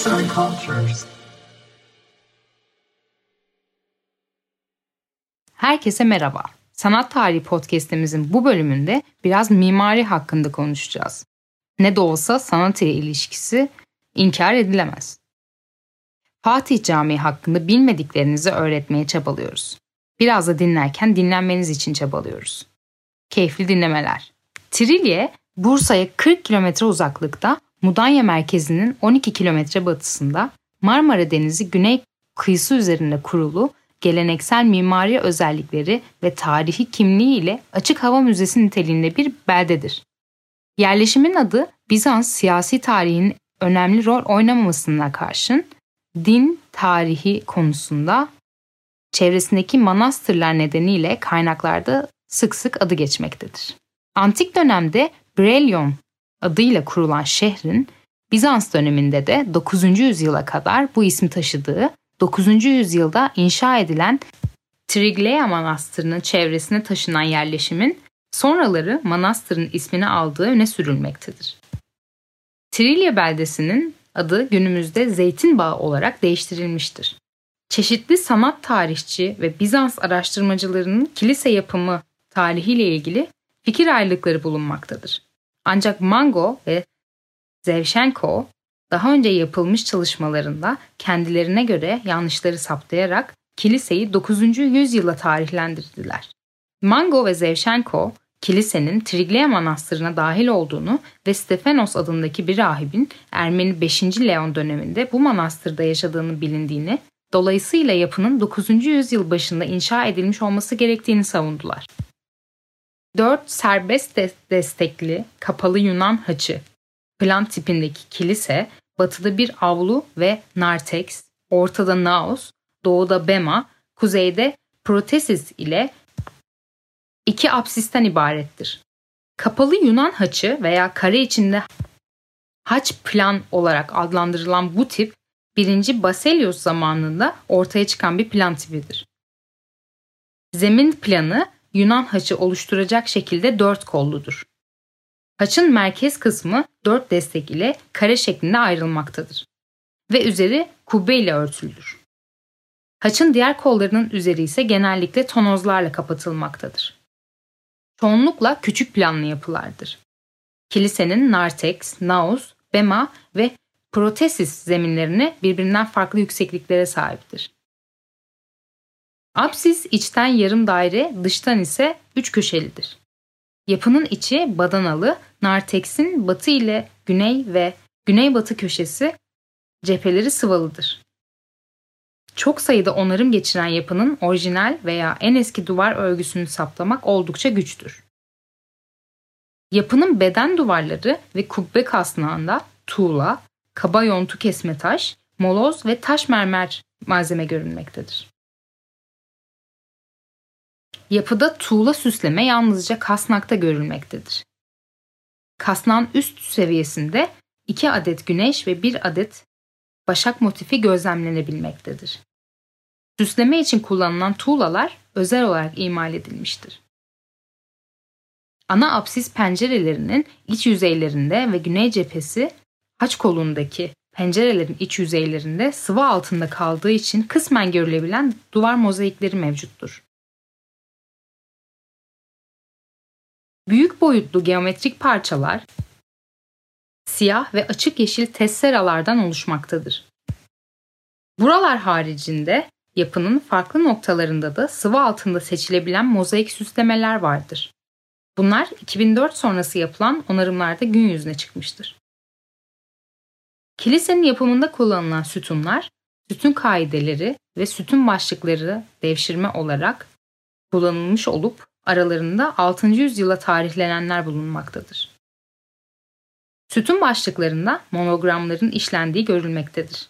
Arts and Cultures. Herkese merhaba. Sanat Tarihi Podcast'imizin bu bölümünde biraz mimari hakkında konuşacağız. Ne de olsa sanat ile ilişkisi inkar edilemez. Fatih Camii hakkında bilmediklerinizi öğretmeye çabalıyoruz. Biraz da dinlerken dinlenmeniz için çabalıyoruz. Keyifli dinlemeler. Trilye, Bursa'ya 40 kilometre uzaklıkta Mudanya merkezinin 12 kilometre batısında Marmara Denizi güney kıyısı üzerinde kurulu geleneksel mimari özellikleri ve tarihi kimliği ile açık hava müzesi niteliğinde bir beldedir. Yerleşimin adı Bizans siyasi tarihinin önemli rol oynamamasına karşın din tarihi konusunda çevresindeki manastırlar nedeniyle kaynaklarda sık sık adı geçmektedir. Antik dönemde Brelyon adıyla kurulan şehrin Bizans döneminde de 9. yüzyıla kadar bu ismi taşıdığı, 9. yüzyılda inşa edilen Trigleia Manastırı'nın çevresine taşınan yerleşimin sonraları manastırın ismini aldığı öne sürülmektedir. Trilya beldesinin adı günümüzde Zeytin Bağı olarak değiştirilmiştir. Çeşitli sanat tarihçi ve Bizans araştırmacılarının kilise yapımı tarihiyle ilgili fikir ayrılıkları bulunmaktadır. Ancak Mango ve Zevchenko daha önce yapılmış çalışmalarında kendilerine göre yanlışları saptayarak kiliseyi 9. yüzyıla tarihlendirdiler. Mango ve Zevchenko kilisenin Triglia Manastırı'na dahil olduğunu ve Stefanos adındaki bir rahibin Ermeni 5. Leon döneminde bu manastırda yaşadığını bilindiğini, dolayısıyla yapının 9. yüzyıl başında inşa edilmiş olması gerektiğini savundular. 4 serbest destekli kapalı Yunan haçı plan tipindeki kilise batıda bir avlu ve nartex, ortada naos, doğuda bema, kuzeyde protesis ile iki apsisten ibarettir. Kapalı Yunan haçı veya kare içinde haç plan olarak adlandırılan bu tip 1. Baselios zamanında ortaya çıkan bir plan tipidir. Zemin planı Yunan haçı oluşturacak şekilde dört kolludur. Haçın merkez kısmı dört destek ile kare şeklinde ayrılmaktadır ve üzeri kubbe ile örtülüdür. Haçın diğer kollarının üzeri ise genellikle tonozlarla kapatılmaktadır. Çoğunlukla küçük planlı yapılardır. Kilisenin nartex, naos, bema ve protesis zeminlerini birbirinden farklı yüksekliklere sahiptir. Apsis içten yarım daire, dıştan ise üç köşelidir. Yapının içi badanalı, narteksin batı ile güney ve güneybatı köşesi cepheleri sıvalıdır. Çok sayıda onarım geçiren yapının orijinal veya en eski duvar örgüsünü saptamak oldukça güçtür. Yapının beden duvarları ve kubbe kasnağında tuğla, kaba yontu kesme taş, moloz ve taş mermer malzeme görünmektedir. Yapıda tuğla süsleme yalnızca kasnakta görülmektedir. Kasnağın üst seviyesinde iki adet güneş ve bir adet başak motifi gözlemlenebilmektedir. Süsleme için kullanılan tuğlalar özel olarak imal edilmiştir. Ana apsis pencerelerinin iç yüzeylerinde ve güney cephesi haç kolundaki pencerelerin iç yüzeylerinde sıvı altında kaldığı için kısmen görülebilen duvar mozaikleri mevcuttur. Büyük boyutlu geometrik parçalar siyah ve açık yeşil tesseralardan oluşmaktadır. Buralar haricinde yapının farklı noktalarında da sıvı altında seçilebilen mozaik süslemeler vardır. Bunlar 2004 sonrası yapılan onarımlarda gün yüzüne çıkmıştır. Kilisenin yapımında kullanılan sütunlar, sütun kaideleri ve sütun başlıkları devşirme olarak kullanılmış olup aralarında 6. yüzyıla tarihlenenler bulunmaktadır. Sütun başlıklarında monogramların işlendiği görülmektedir.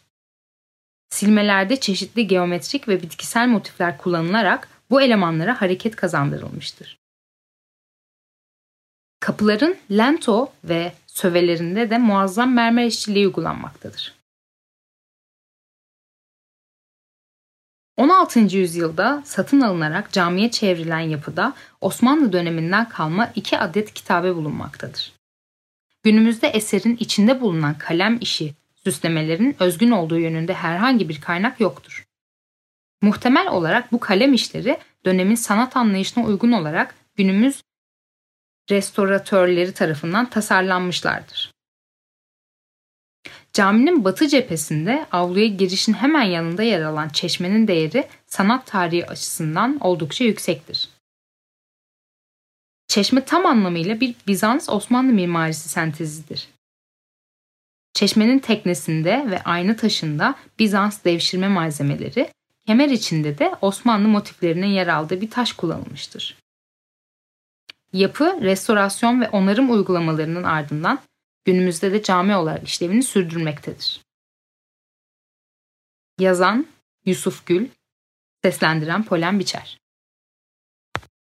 Silmelerde çeşitli geometrik ve bitkisel motifler kullanılarak bu elemanlara hareket kazandırılmıştır. Kapıların lento ve sövelerinde de muazzam mermer işçiliği uygulanmaktadır. 16. yüzyılda satın alınarak camiye çevrilen yapıda Osmanlı döneminden kalma iki adet kitabe bulunmaktadır. Günümüzde eserin içinde bulunan kalem işi süslemelerin özgün olduğu yönünde herhangi bir kaynak yoktur. Muhtemel olarak bu kalem işleri dönemin sanat anlayışına uygun olarak günümüz restoratörleri tarafından tasarlanmışlardır. Caminin batı cephesinde avluya girişin hemen yanında yer alan çeşmenin değeri sanat tarihi açısından oldukça yüksektir. Çeşme tam anlamıyla bir Bizans-Osmanlı mimarisi sentezidir. Çeşmenin teknesinde ve ayna taşında Bizans devşirme malzemeleri, kemer içinde de Osmanlı motiflerinin yer aldığı bir taş kullanılmıştır. Yapı, restorasyon ve onarım uygulamalarının ardından günümüzde de cami olarak işlevini sürdürmektedir. Yazan Yusuf Gül, seslendiren Polen Biçer.